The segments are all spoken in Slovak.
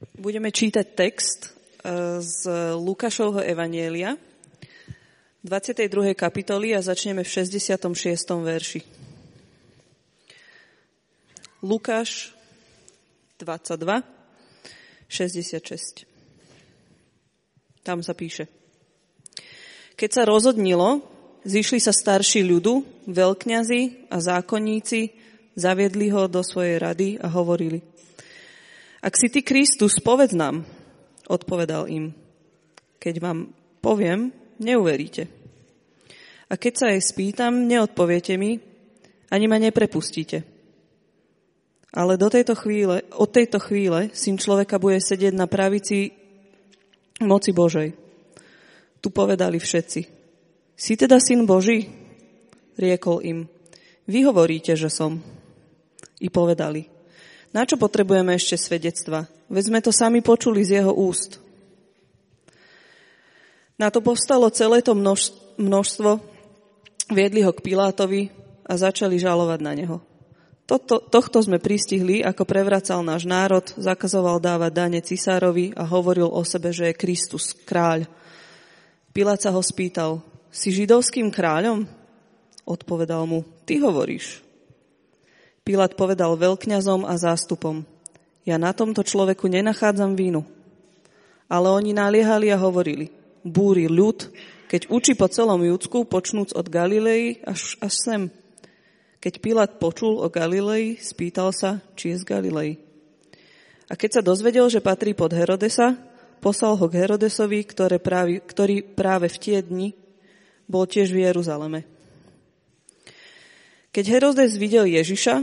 Budeme čítať text e, z Lukášovho Evanielia, 22. kapitoly a začneme v 66. verši. Lukáš 22, 66. Tam sa píše. Keď sa rozhodnilo, zišli sa starší ľudu, veľkňazi a zákonníci, zaviedli ho do svojej rady a hovorili. Ak si ty Kristus, povedz nám, odpovedal im. Keď vám poviem, neuveríte. A keď sa jej spýtam, neodpoviete mi, ani ma neprepustíte. Ale do tejto chvíle, od tejto chvíle syn človeka bude sedieť na pravici moci Božej. Tu povedali všetci. Si teda syn Boží? Riekol im. Vy hovoríte, že som. I povedali. Na čo potrebujeme ešte svedectva? Veď sme to sami počuli z jeho úst. Na to povstalo celé to množstvo, viedli ho k Pilátovi a začali žalovať na neho. Toto, tohto sme pristihli, ako prevracal náš národ, zakazoval dávať dane cisárovi a hovoril o sebe, že je Kristus, kráľ. Pilát sa ho spýtal, si židovským kráľom? Odpovedal mu, ty hovoríš. Pilát povedal veľkňazom a zástupom, ja na tomto človeku nenachádzam vínu. Ale oni naliehali a hovorili, búri ľud, keď učí po celom Judsku, počnúc od Galilei až, až sem. Keď Pilát počul o Galilei, spýtal sa, či je z Galilei. A keď sa dozvedel, že patrí pod Herodesa, poslal ho k Herodesovi, ktoré práve, ktorý práve v tie dni bol tiež v Jeruzaleme. Keď Herodes videl Ježiša,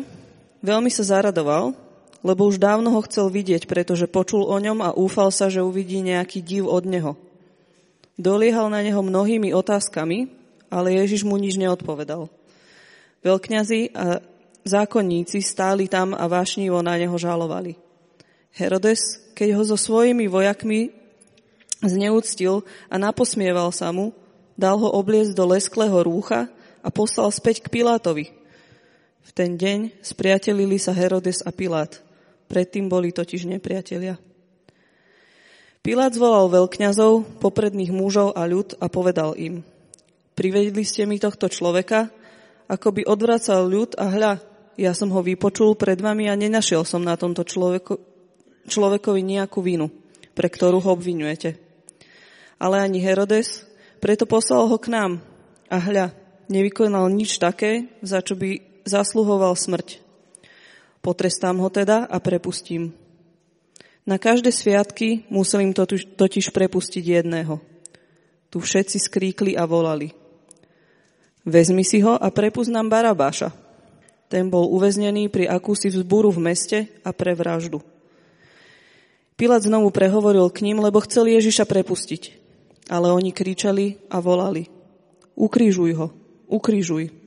veľmi sa zaradoval, lebo už dávno ho chcel vidieť, pretože počul o ňom a úfal sa, že uvidí nejaký div od neho. Doliehal na neho mnohými otázkami, ale Ježiš mu nič neodpovedal. Veľkňazi a zákonníci stáli tam a vášnivo na neho žalovali. Herodes, keď ho so svojimi vojakmi zneúctil a naposmieval sa mu, dal ho obliecť do lesklého rúcha a poslal späť k Pilátovi. V ten deň spriatelili sa Herodes a Pilát. Predtým boli totiž nepriatelia. Pilát zvolal veľkňazov, popredných mužov a ľud a povedal im, privedli ste mi tohto človeka, ako by odvracal ľud a hľa, ja som ho vypočul pred vami a nenašiel som na tomto človeko, človekovi nejakú vinu, pre ktorú ho obvinujete. Ale ani Herodes, preto poslal ho k nám a hľa, nevykonal nič také, za čo by zasluhoval smrť. Potrestám ho teda a prepustím. Na každé sviatky musel im totiž prepustiť jedného. Tu všetci skríkli a volali. Vezmi si ho a prepust Barabáša. Ten bol uväznený pri akúsi vzbúru v meste a pre vraždu. Pilát znovu prehovoril k ním, lebo chcel Ježiša prepustiť. Ale oni kričali a volali. Ukrižuj ho, ukrižuj.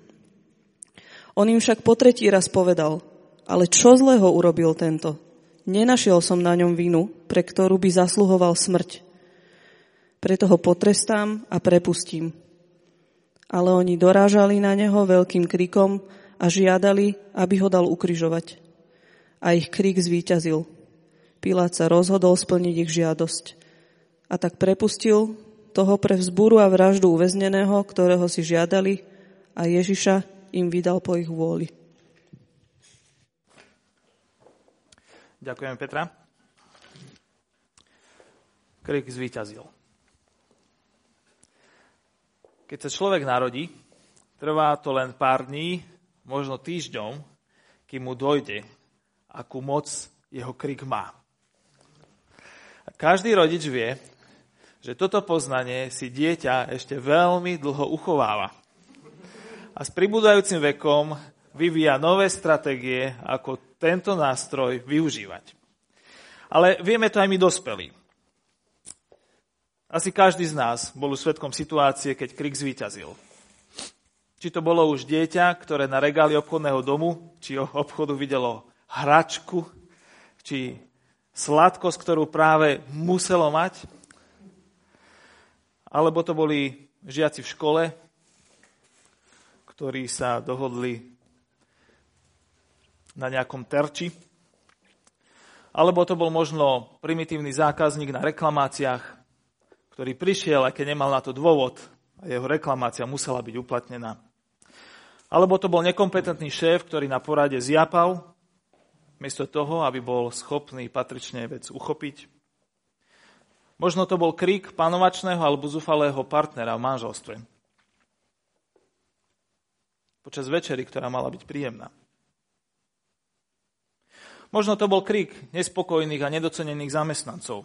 On im však po tretí raz povedal, ale čo zlého urobil tento? Nenašiel som na ňom vinu, pre ktorú by zasluhoval smrť. Preto ho potrestám a prepustím. Ale oni dorážali na neho veľkým krikom a žiadali, aby ho dal ukryžovať. A ich krik zvíťazil. Pilát sa rozhodol splniť ich žiadosť. A tak prepustil toho pre vzbúru a vraždu uväzneného, ktorého si žiadali a Ježiša im vydal po ich vôli. Ďakujem, Petra. Krik zvíťazil. Keď sa človek narodí, trvá to len pár dní, možno týždňom, kým mu dojde, akú moc jeho krik má. A každý rodič vie, že toto poznanie si dieťa ešte veľmi dlho uchováva. A s pribúdajúcim vekom vyvíja nové stratégie, ako tento nástroj využívať. Ale vieme to aj my dospelí. Asi každý z nás bol svetkom situácie, keď krik zvíťazil. Či to bolo už dieťa, ktoré na regáli obchodného domu, či obchodu videlo hračku, či sladkosť, ktorú práve muselo mať, alebo to boli žiaci v škole, ktorí sa dohodli na nejakom terči. Alebo to bol možno primitívny zákazník na reklamáciách, ktorý prišiel, aj keď nemal na to dôvod, a jeho reklamácia musela byť uplatnená. Alebo to bol nekompetentný šéf, ktorý na porade zjapal, miesto toho, aby bol schopný patrične vec uchopiť. Možno to bol krik panovačného alebo zúfalého partnera v manželstve. Počas večery, ktorá mala byť príjemná. Možno to bol krik nespokojných a nedocenených zamestnancov.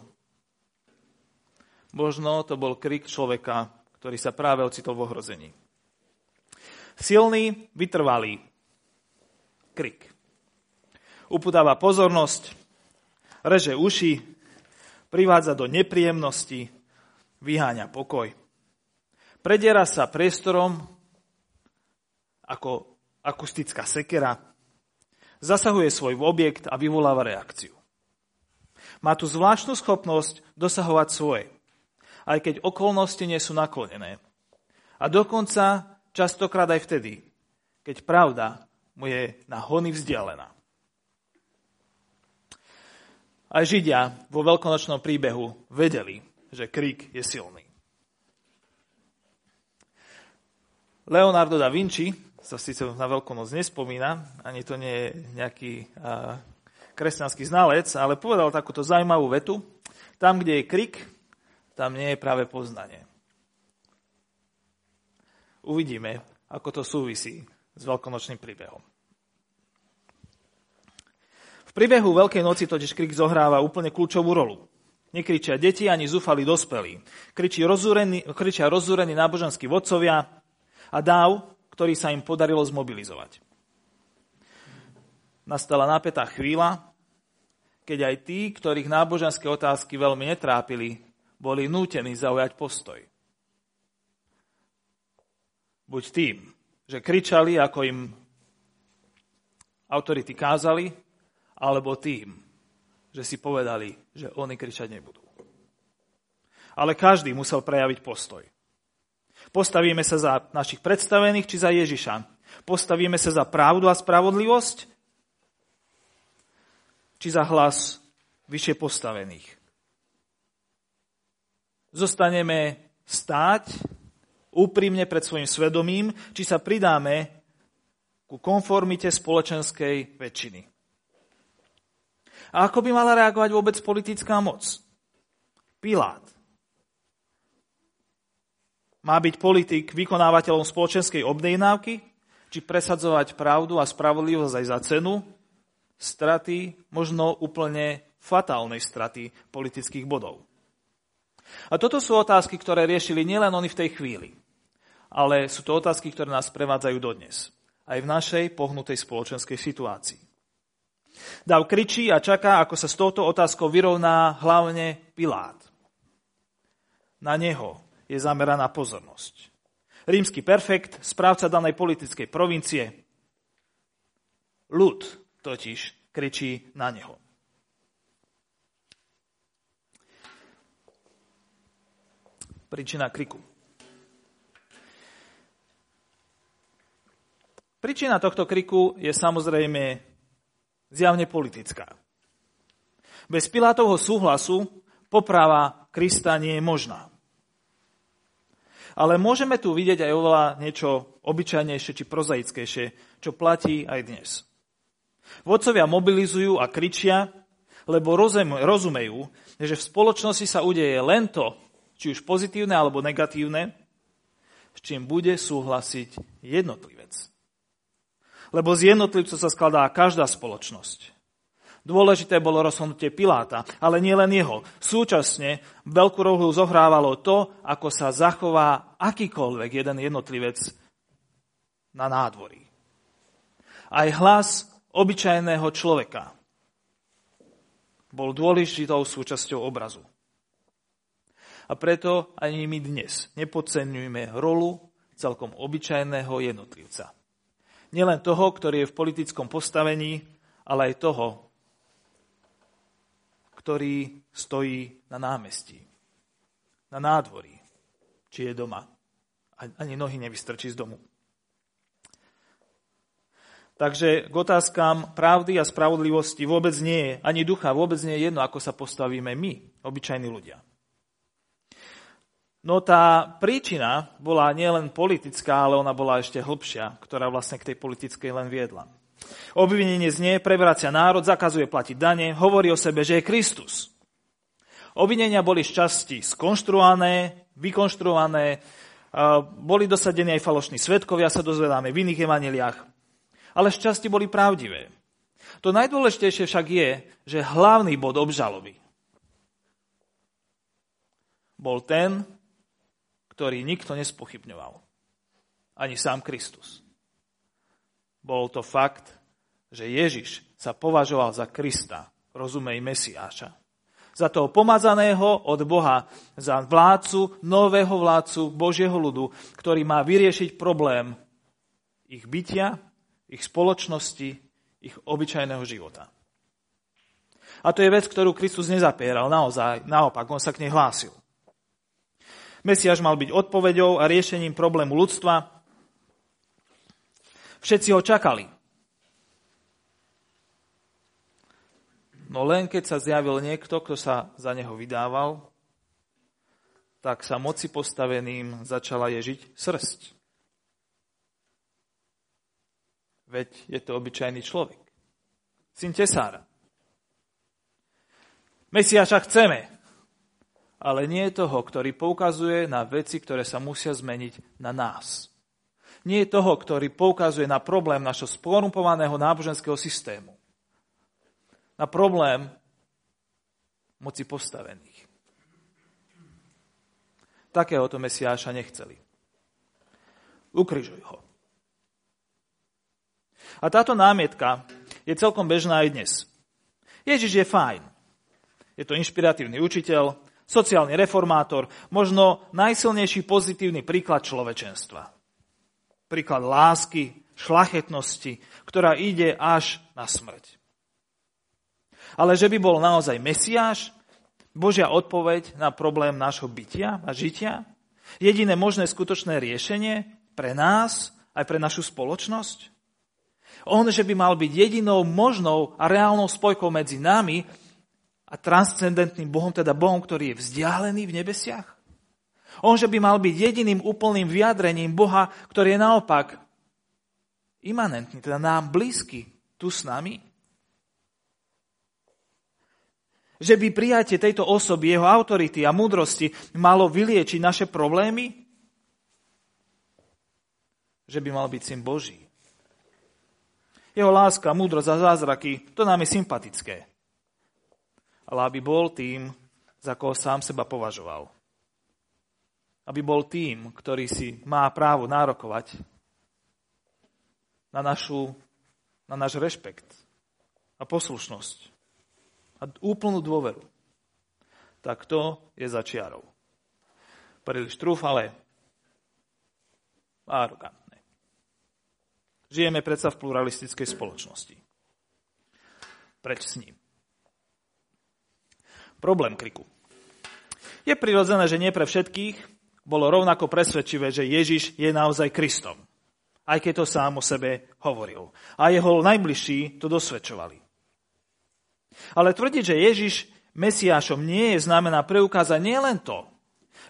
Možno to bol krik človeka, ktorý sa práve ocitol v ohrození. Silný, vytrvalý krik. Upudáva pozornosť, reže uši, privádza do nepríjemnosti, vyháňa pokoj. Prediera sa priestorom ako akustická sekera, zasahuje svoj objekt a vyvoláva reakciu. Má tu zvláštnu schopnosť dosahovať svoje, aj keď okolnosti nie sú naklonené. A dokonca častokrát aj vtedy, keď pravda mu je na hony vzdialená. Aj Židia vo veľkonočnom príbehu vedeli, že krík je silný. Leonardo da Vinci sa síce na Veľkonoc nespomína, ani to nie je nejaký a, kresťanský znalec, ale povedal takúto zaujímavú vetu. Tam, kde je krik, tam nie je práve poznanie. Uvidíme, ako to súvisí s veľkonočným príbehom priebehu Veľkej noci totiž krik zohráva úplne kľúčovú rolu. Nekričia deti ani zúfali dospelí. Kričia rozúrení, kričia rozúrení náboženskí vodcovia a dáv, ktorý sa im podarilo zmobilizovať. Nastala napätá chvíľa, keď aj tí, ktorých náboženské otázky veľmi netrápili, boli nútení zaujať postoj. Buď tým, že kričali, ako im autority kázali, alebo tým, že si povedali, že oni kričať nebudú. Ale každý musel prejaviť postoj. Postavíme sa za našich predstavených či za Ježiša. Postavíme sa za pravdu a spravodlivosť či za hlas vyššie postavených. Zostaneme stáť úprimne pred svojim svedomím, či sa pridáme ku konformite spoločenskej väčšiny. A ako by mala reagovať vôbec politická moc? Pilát. Má byť politik vykonávateľom spoločenskej obdejnávky, či presadzovať pravdu a spravodlivosť aj za cenu straty, možno úplne fatálnej straty politických bodov. A toto sú otázky, ktoré riešili nielen oni v tej chvíli, ale sú to otázky, ktoré nás prevádzajú dodnes, aj v našej pohnutej spoločenskej situácii. Dav kričí a čaká, ako sa s touto otázkou vyrovná hlavne Pilát. Na neho je zameraná pozornosť. Rímsky perfekt, správca danej politickej provincie. Ľud totiž kričí na neho. Príčina kriku. Príčina tohto kriku je samozrejme zjavne politická. Bez Pilátovho súhlasu poprava Krista nie je možná. Ale môžeme tu vidieť aj oveľa niečo obyčajnejšie či prozaickejšie, čo platí aj dnes. Vodcovia mobilizujú a kričia, lebo rozumejú, že v spoločnosti sa udeje len to, či už pozitívne alebo negatívne, s čím bude súhlasiť jednotlivec lebo z jednotlivcov sa skladá každá spoločnosť. Dôležité bolo rozhodnutie Piláta, ale nie len jeho. Súčasne veľkú rohu zohrávalo to, ako sa zachová akýkoľvek jeden jednotlivec na nádvorí. Aj hlas obyčajného človeka bol dôležitou súčasťou obrazu. A preto ani my dnes nepodceňujeme rolu celkom obyčajného jednotlivca. Nielen toho, ktorý je v politickom postavení, ale aj toho, ktorý stojí na námestí, na nádvorí, či je doma. Ani nohy nevystrčí z domu. Takže k otázkam pravdy a spravodlivosti vôbec nie je, ani ducha, vôbec nie je jedno, ako sa postavíme my, obyčajní ľudia. No tá príčina bola nielen politická, ale ona bola ešte hlbšia, ktorá vlastne k tej politickej len viedla. Obvinenie znie, prevracia národ, zakazuje platiť dane, hovorí o sebe, že je Kristus. Obvinenia boli z časti skonštruované, vykonštruované, boli dosadení aj falošní svetkovia, sa dozvedáme v iných evaneliách, ale z časti boli pravdivé. To najdôležitejšie však je, že hlavný bod obžaloby bol ten, ktorý nikto nespochybňoval. Ani sám Kristus. Bol to fakt, že Ježiš sa považoval za Krista, rozumej Mesiáša za toho pomazaného od Boha, za vládcu, nového vládcu Božieho ľudu, ktorý má vyriešiť problém ich bytia, ich spoločnosti, ich obyčajného života. A to je vec, ktorú Kristus nezapieral, naozaj, naopak, on sa k nej hlásil. Mesiaš mal byť odpoveďou a riešením problému ľudstva. Všetci ho čakali. No len keď sa zjavil niekto, kto sa za neho vydával, tak sa moci postaveným začala ježiť srst. Veď je to obyčajný človek. Syn tesára. Mesiaša chceme, ale nie toho, ktorý poukazuje na veci, ktoré sa musia zmeniť na nás. Nie je toho, ktorý poukazuje na problém našho sporumpovaného náboženského systému na problém moci postavených. Takéhoto Mesiáša nechceli. Ukrižuj ho. A táto námietka je celkom bežná aj dnes. Ježiš je fajn. Je to inšpiratívny učiteľ, sociálny reformátor, možno najsilnejší pozitívny príklad človečenstva. Príklad lásky, šlachetnosti, ktorá ide až na smrť ale že by bol naozaj Mesiáš, Božia odpoveď na problém nášho bytia a žitia, jediné možné skutočné riešenie pre nás, aj pre našu spoločnosť. On, že by mal byť jedinou možnou a reálnou spojkou medzi nami a transcendentným Bohom, teda Bohom, ktorý je vzdialený v nebesiach. On, že by mal byť jediným úplným vyjadrením Boha, ktorý je naopak imanentný, teda nám blízky, tu s nami. Že by prijatie tejto osoby, jeho autority a múdrosti malo vyliečiť naše problémy? Že by mal byť syn Boží. Jeho láska, múdrosť a zázraky, to nám je sympatické. Ale aby bol tým, za koho sám seba považoval. Aby bol tým, ktorý si má právo nárokovať na, našu, na náš rešpekt a poslušnosť a úplnú dôveru, tak to je za čiarou. Príliš trúfale a arogantné. Žijeme predsa v pluralistickej spoločnosti. Preč s ním? Problém kriku. Je prirodzené, že nie pre všetkých bolo rovnako presvedčivé, že Ježiš je naozaj Kristom. Aj keď to sám o sebe hovoril. A jeho najbližší to dosvedčovali. Ale tvrdiť, že Ježiš Mesiášom nie je, znamená preukázať nielen to,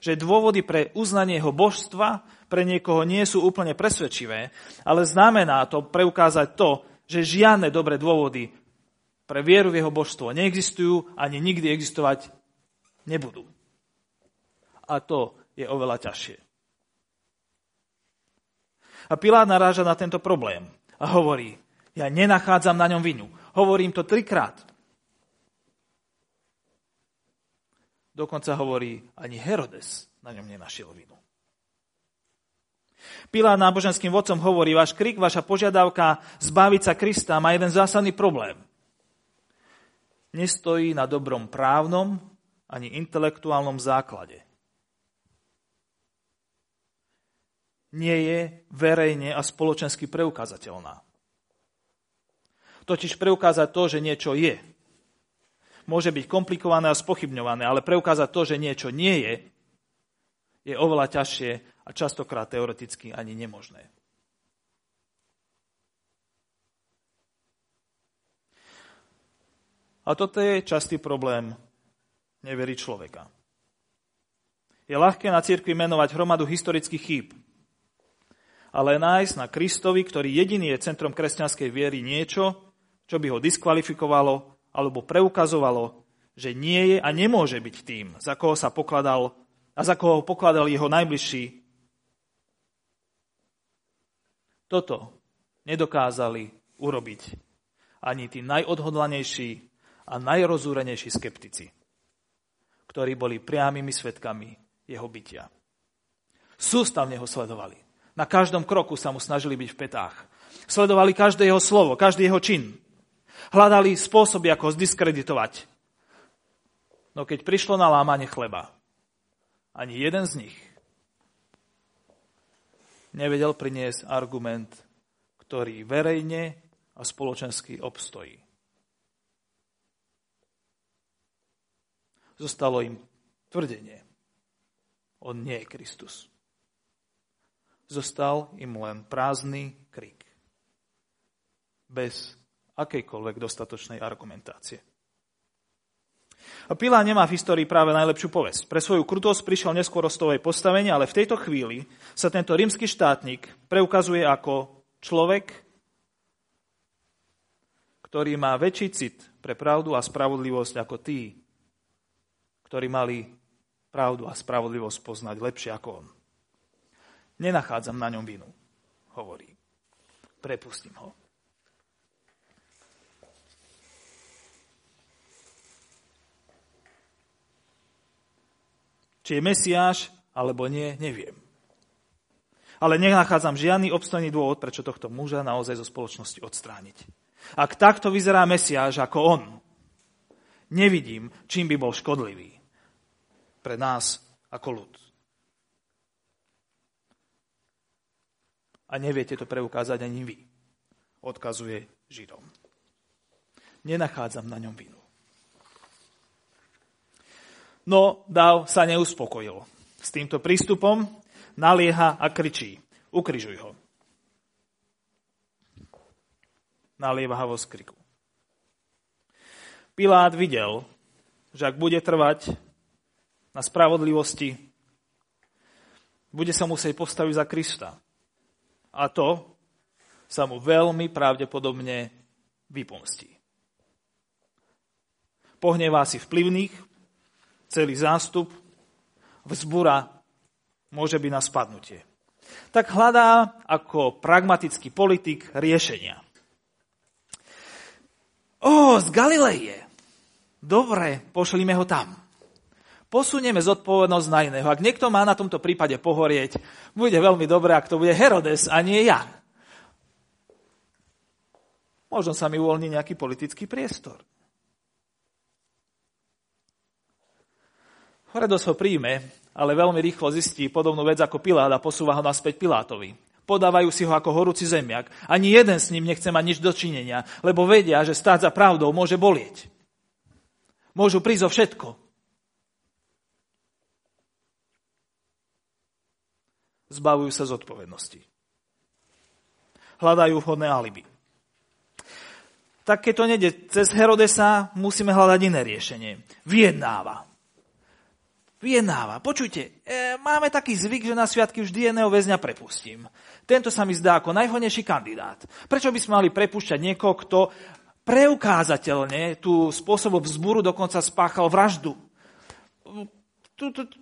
že dôvody pre uznanie jeho božstva pre niekoho nie sú úplne presvedčivé, ale znamená to preukázať to, že žiadne dobré dôvody pre vieru v jeho božstvo neexistujú ani nikdy existovať nebudú. A to je oveľa ťažšie. A Pilát naráža na tento problém a hovorí, ja nenachádzam na ňom vinu. Hovorím to trikrát. Dokonca hovorí, ani Herodes na ňom nenašiel vinu. Pilát náboženským vodcom hovorí, váš krik, vaša požiadavka zbaviť sa Krista má jeden zásadný problém. Nestojí na dobrom právnom ani intelektuálnom základe. nie je verejne a spoločensky preukázateľná. Totiž preukázať to, že niečo je, môže byť komplikované a spochybňované, ale preukázať to, že niečo nie je, je oveľa ťažšie a častokrát teoreticky ani nemožné. A toto je častý problém neverí človeka. Je ľahké na cirkvi menovať hromadu historických chýb, ale nájsť na Kristovi, ktorý jediný je centrom kresťanskej viery, niečo, čo by ho diskvalifikovalo alebo preukazovalo, že nie je a nemôže byť tým, za koho sa pokladal a za koho pokladal jeho najbližší. Toto nedokázali urobiť ani tí najodhodlanejší a najrozúrenejší skeptici, ktorí boli priamými svetkami jeho bytia. Sústavne ho sledovali. Na každom kroku sa mu snažili byť v petách. Sledovali každé jeho slovo, každý jeho čin. Hľadali spôsoby, ako ho zdiskreditovať. No keď prišlo na lámanie chleba, ani jeden z nich nevedel priniesť argument, ktorý verejne a spoločensky obstojí. Zostalo im tvrdenie. On nie je Kristus. Zostal im len prázdny krik. Bez akejkoľvek dostatočnej argumentácie. A Pilá nemá v histórii práve najlepšiu povesť. Pre svoju krutosť prišiel neskôr rostovej postavenie, ale v tejto chvíli sa tento rímsky štátnik preukazuje ako človek, ktorý má väčší cit pre pravdu a spravodlivosť ako tí, ktorí mali pravdu a spravodlivosť poznať lepšie ako on. Nenachádzam na ňom vinu, hovorí. Prepustím ho. Či je Mesiáš, alebo nie, neviem. Ale nenachádzam žiadny obstojný dôvod, prečo tohto muža naozaj zo spoločnosti odstrániť. Ak takto vyzerá Mesiáš ako on, nevidím, čím by bol škodlivý pre nás ako ľud. A neviete to preukázať ani vy, odkazuje Židom. Nenachádzam na ňom vinu. No Dáv sa neuspokojil. S týmto prístupom nalieha a kričí. Ukrižuj ho. Nalieva ho z. Pilát videl, že ak bude trvať na spravodlivosti, bude sa musieť postaviť za Krista. A to sa mu veľmi pravdepodobne vypomstí. Pohnevá si vplyvných, celý zástup, vzbura môže byť na spadnutie. Tak hľadá ako pragmatický politik riešenia. Ó, z Galileje. Dobre, pošlíme ho tam. Posunieme zodpovednosť na iného. Ak niekto má na tomto prípade pohorieť, bude veľmi dobré, ak to bude Herodes a nie ja. Možno sa mi uvoľní nejaký politický priestor. Hredos ho príjme, ale veľmi rýchlo zistí podobnú vec ako Pilát a posúva ho naspäť Pilátovi. Podávajú si ho ako horúci zemiak. Ani jeden s ním nechce mať nič dočinenia, lebo vedia, že stáť za pravdou môže bolieť. Môžu prísť o všetko. Zbavujú sa zodpovednosti. Hľadajú vhodné alibi. Tak keď to nede cez Herodesa, musíme hľadať iné riešenie. Vyjednáva vyjednáva. Počujte, e, máme taký zvyk, že na sviatky vždy jedného väzňa prepustím. Tento sa mi zdá ako najhodnejší kandidát. Prečo by sme mali prepúšťať niekoho, kto preukázateľne tú spôsobom vzburu dokonca spáchal vraždu?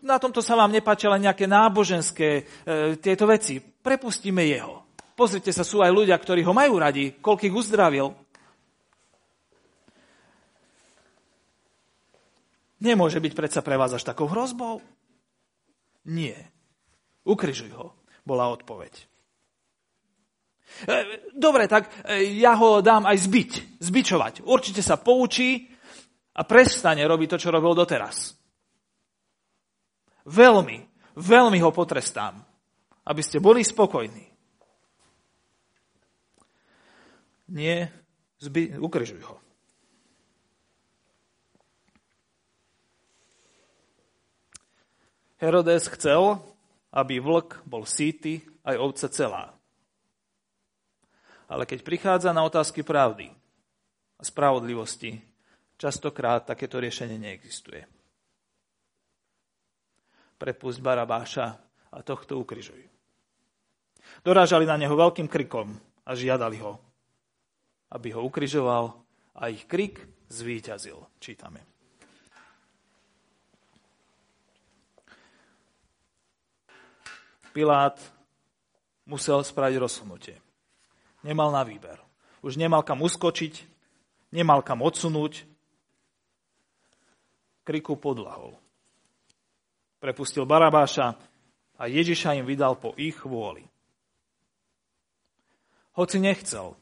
Na tomto sa vám nepáčia len nejaké náboženské e, tieto veci. Prepustíme jeho. Pozrite sa, sú aj ľudia, ktorí ho majú radi, koľkých uzdravil. Nemôže byť predsa pre vás až takou hrozbou? Nie. Ukrižuj ho, bola odpoveď. E, dobre, tak e, ja ho dám aj zbiť, zbičovať. Určite sa poučí a prestane robiť to, čo robil doteraz. Veľmi, veľmi ho potrestám, aby ste boli spokojní. Nie, zbi- ukrižuj ho. Herodes chcel, aby vlk bol síty, aj ovca celá. Ale keď prichádza na otázky pravdy a spravodlivosti, Častokrát takéto riešenie neexistuje. Prepusť Barabáša a tohto ukryžuj. Dorážali na neho veľkým krikom a žiadali ho, aby ho ukryžoval a ich krik zvíťazil. Čítame. Pilát musel spraviť rozhodnutie. Nemal na výber. Už nemal kam uskočiť, nemal kam odsunúť, kriku podlahol. Prepustil Barabáša a Ježiša im vydal po ich vôli. Hoci nechcel,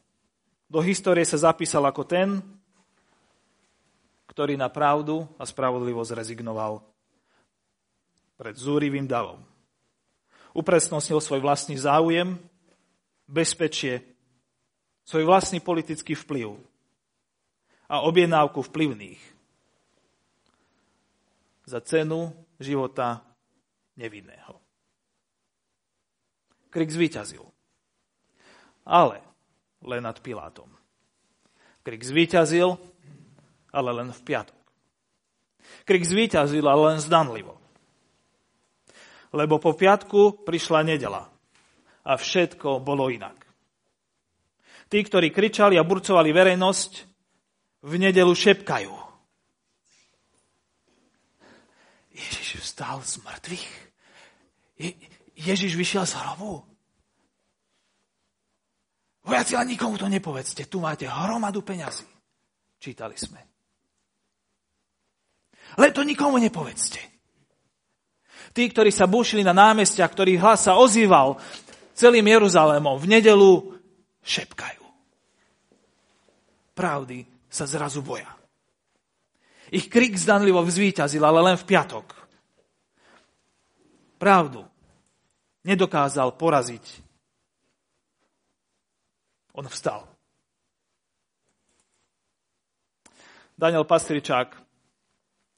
do histórie sa zapísal ako ten, ktorý na pravdu a spravodlivosť rezignoval pred zúrivým davom. Upresnostnil svoj vlastný záujem, bezpečie, svoj vlastný politický vplyv a objednávku vplyvných za cenu života nevinného. Krik zvíťazil. Ale len nad Pilátom. Krik zvíťazil, ale len v piatok. Krik zvíťazil, ale len zdanlivo. Lebo po piatku prišla nedela a všetko bolo inak. Tí, ktorí kričali a burcovali verejnosť, v nedelu šepkajú. Ježiš vstal z mŕtvych. Je, Ježiš vyšiel z hrobu. Vojaci, ale nikomu to nepovedzte. Tu máte hromadu peňazí. Čítali sme. Ale to nikomu nepovedzte. Tí, ktorí sa búšili na námestia, ktorých hlas sa ozýval celým Jeruzalémom, v nedelu šepkajú. Pravdy sa zrazu boja. Ich krik zdanlivo vzvíťazil, ale len v piatok. Pravdu nedokázal poraziť. On vstal. Daniel Pastričák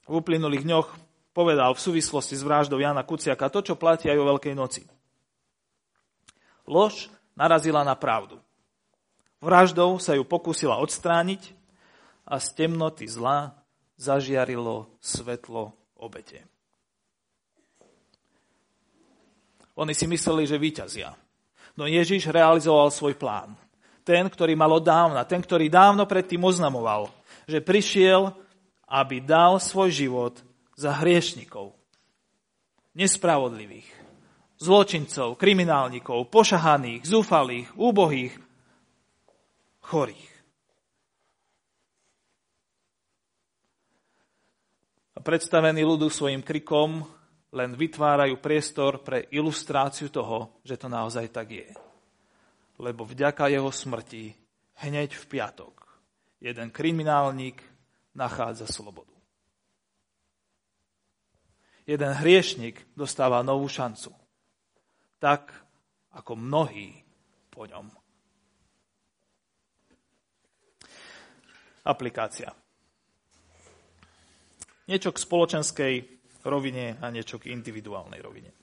v uplynulých dňoch povedal v súvislosti s vraždou Jana Kuciaka to, čo platí aj o Veľkej noci. Lož narazila na pravdu. Vraždou sa ju pokúsila odstrániť a z temnoty zla zažiarilo svetlo obete. Oni si mysleli, že vyťazia. No Ježiš realizoval svoj plán. Ten, ktorý mal od dávna, ten, ktorý dávno predtým oznamoval, že prišiel, aby dal svoj život za hriešnikov, nespravodlivých, zločincov, kriminálnikov, pošahaných, zúfalých, úbohých, chorých. Predstavení ľudu svojim krikom len vytvárajú priestor pre ilustráciu toho, že to naozaj tak je. Lebo vďaka jeho smrti hneď v piatok jeden kriminálnik nachádza slobodu. Jeden hriešnik dostáva novú šancu. Tak, ako mnohí po ňom. Aplikácia. Niečo k spoločenskej rovine a niečo k individuálnej rovine.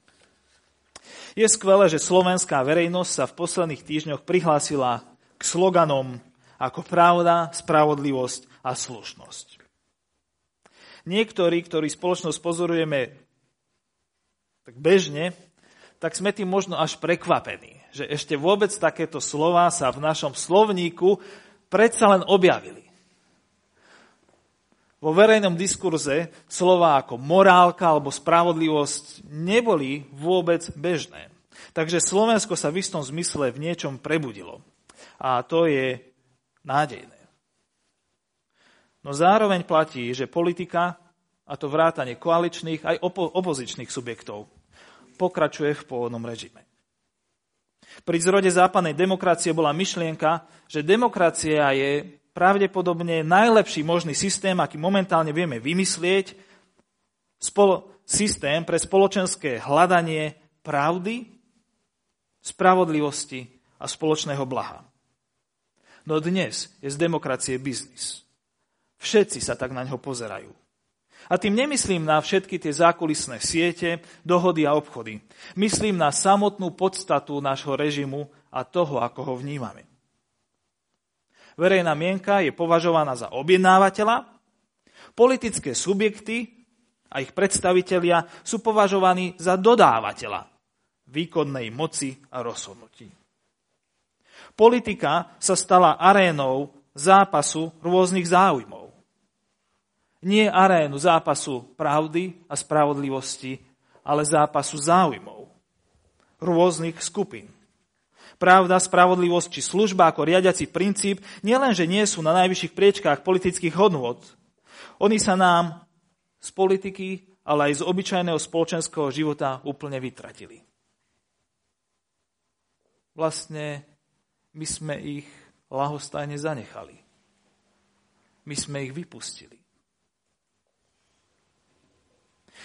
Je skvelé, že slovenská verejnosť sa v posledných týždňoch prihlásila k sloganom ako pravda, spravodlivosť a slušnosť. Niektorí, ktorí spoločnosť pozorujeme tak bežne, tak sme tým možno až prekvapení, že ešte vôbec takéto slova sa v našom slovníku predsa len objavili vo verejnom diskurze slova ako morálka alebo spravodlivosť neboli vôbec bežné. Takže Slovensko sa v istom zmysle v niečom prebudilo. A to je nádejné. No zároveň platí, že politika, a to vrátanie koaličných aj opo- opozičných subjektov, pokračuje v pôvodnom režime. Pri zrode západnej demokracie bola myšlienka, že demokracia je pravdepodobne najlepší možný systém, aký momentálne vieme vymyslieť, spolo- systém pre spoločenské hľadanie pravdy, spravodlivosti a spoločného blaha. No dnes je z demokracie biznis. Všetci sa tak na ňo pozerajú. A tým nemyslím na všetky tie zákulisné siete, dohody a obchody. Myslím na samotnú podstatu nášho režimu a toho, ako ho vnímame verejná mienka je považovaná za objednávateľa Politické subjekty a ich predstavitelia sú považovaní za dodávateľa výkonnej moci a rozhodnutí. Politika sa stala arénou zápasu rôznych záujmov. Nie arénu zápasu pravdy a spravodlivosti, ale zápasu záujmov rôznych skupín. Pravda, spravodlivosť či služba ako riadiaci princíp nielenže nie sú na najvyšších priečkách politických hodnôt, oni sa nám z politiky, ale aj z obyčajného spoločenského života úplne vytratili. Vlastne my sme ich lahostajne zanechali. My sme ich vypustili.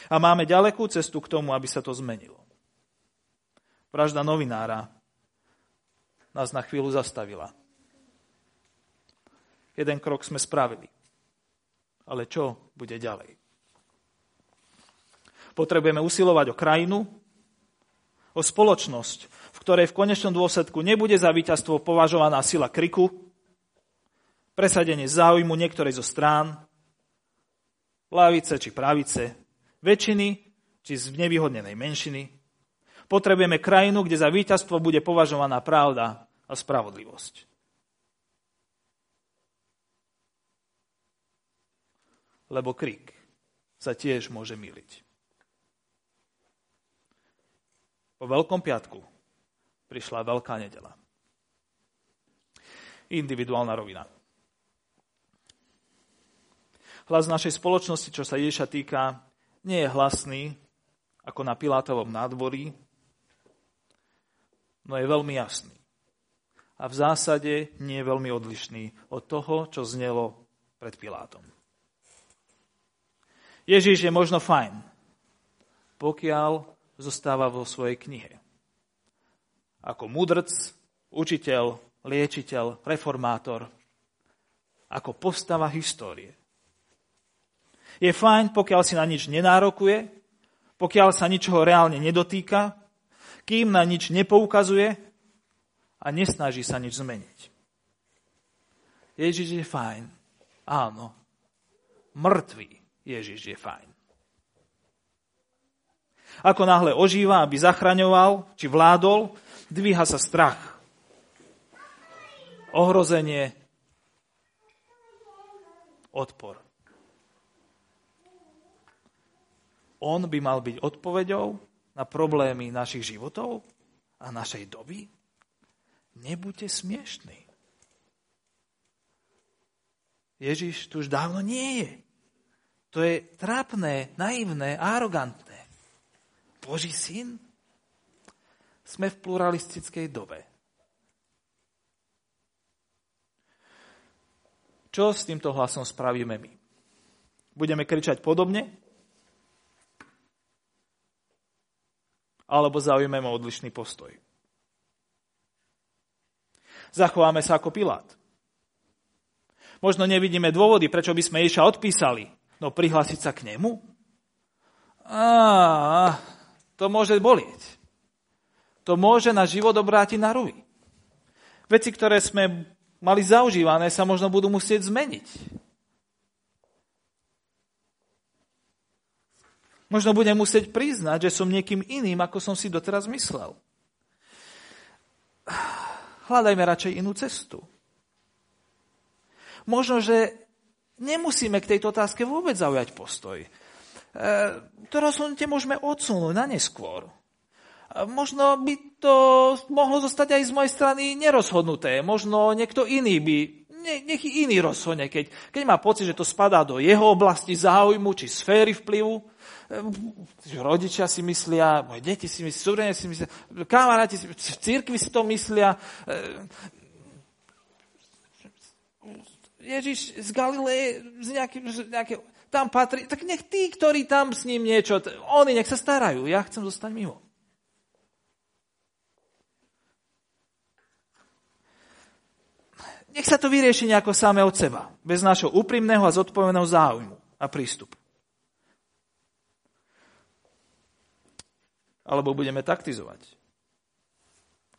A máme ďalekú cestu k tomu, aby sa to zmenilo. Vražda novinára nás na chvíľu zastavila. Jeden krok sme spravili. Ale čo bude ďalej? Potrebujeme usilovať o krajinu, o spoločnosť, v ktorej v konečnom dôsledku nebude za víťazstvo považovaná sila kriku, presadenie záujmu niektorej zo strán, lavice či pravice, väčšiny či z nevyhodnenej menšiny. Potrebujeme krajinu, kde za víťazstvo bude považovaná pravda a spravodlivosť. Lebo krik sa tiež môže miliť. Po Veľkom piatku prišla Veľká nedela. Individuálna rovina. Hlas našej spoločnosti, čo sa Ježiša týka, nie je hlasný ako na Pilátovom nádvorí, no je veľmi jasný. A v zásade nie je veľmi odlišný od toho, čo znelo pred Pilátom. Ježiš je možno fajn, pokiaľ zostáva vo svojej knihe. Ako mudrc, učiteľ, liečiteľ, reformátor, ako postava histórie. Je fajn, pokiaľ si na nič nenárokuje, pokiaľ sa ničoho reálne nedotýka, kým na nič nepoukazuje a nesnaží sa nič zmeniť. Ježiš je fajn. Áno. Mŕtvý Ježiš je fajn. Ako náhle ožíva, aby zachraňoval či vládol, dvíha sa strach. Ohrozenie, odpor. On by mal byť odpoveďou na problémy našich životov a našej doby? Nebuďte smiešní. Ježiš tu už dávno nie je. To je trápne, naivné, arogantné. Boží syn? Sme v pluralistickej dobe. Čo s týmto hlasom spravíme my? Budeme kričať podobne? Alebo zaujmeme odlišný postoj? Zachováme sa ako Pilát. Možno nevidíme dôvody, prečo by sme Ježa odpísali, no prihlásiť sa k nemu? Á, to môže bolieť. To môže na život obrátiť na ruj. Veci, ktoré sme mali zaužívané, sa možno budú musieť zmeniť. Možno budem musieť priznať, že som niekým iným, ako som si doteraz myslel. Hľadajme radšej inú cestu. Možno, že nemusíme k tejto otázke vôbec zaujať postoj. E, to rozhodnutie môžeme odsunúť na neskôr. Možno by to mohlo zostať aj z mojej strany nerozhodnuté. Možno niekto iný by, nech iný rozhodne, keď, keď má pocit, že to spadá do jeho oblasti záujmu či sféry vplyvu. E, rodičia si myslia, moje deti si myslia, súdenia si myslia, kamaráti si, v církvi si to myslia. E, Ježiš z Galileje, z nejaké, z nejaké tam patrí, tak nech tí, ktorí tam s ním niečo, oni nech sa starajú, ja chcem zostať mimo. Nech sa to vyrieši nejako samé od seba, bez nášho úprimného a zodpovedného záujmu a prístupu. Alebo budeme taktizovať.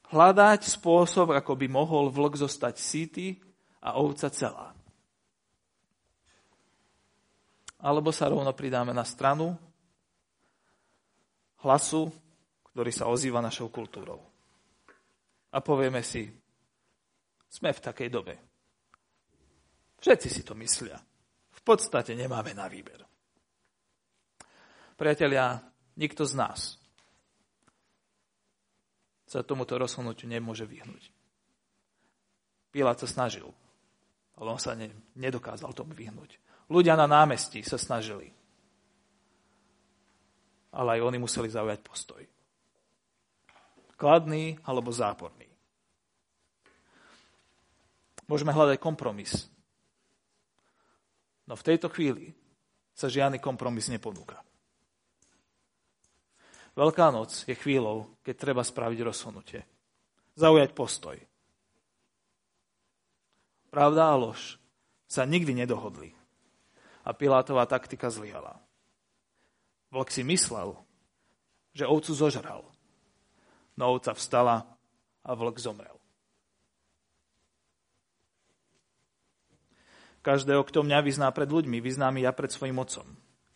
Hľadať spôsob, ako by mohol vlk zostať síty a ovca celá. alebo sa rovno pridáme na stranu hlasu, ktorý sa ozýva našou kultúrou. A povieme si, sme v takej dobe. Všetci si to myslia. V podstate nemáme na výber. Priatelia, nikto z nás sa tomuto rozhodnutiu nemôže vyhnúť. Pilát sa snažil, ale on sa ne, nedokázal tomu vyhnúť. Ľudia na námestí sa snažili, ale aj oni museli zaujať postoj. Kladný alebo záporný. Môžeme hľadať kompromis. No v tejto chvíli sa žiadny kompromis neponúka. Veľká noc je chvíľou, keď treba spraviť rozhodnutie. Zaujať postoj. Pravda a lož sa nikdy nedohodli. A Pilátová taktika zlyhala. Vlk si myslel, že ovcu zožral. No ovca vstala a vlk zomrel. Každého, kto mňa vyzná pred ľuďmi, vyznám ja pred svojim otcom,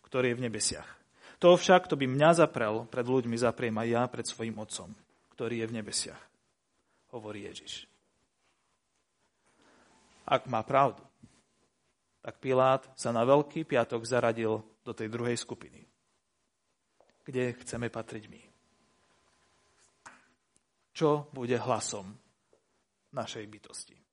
ktorý je v nebesiach. To však, kto by mňa zaprel pred ľuďmi, zapriem aj ja pred svojim Otcom, ktorý je v nebesiach. Hovorí Ježiš. Ak má pravdu, tak Pilát sa na Veľký piatok zaradil do tej druhej skupiny, kde chceme patriť my. Čo bude hlasom našej bytosti?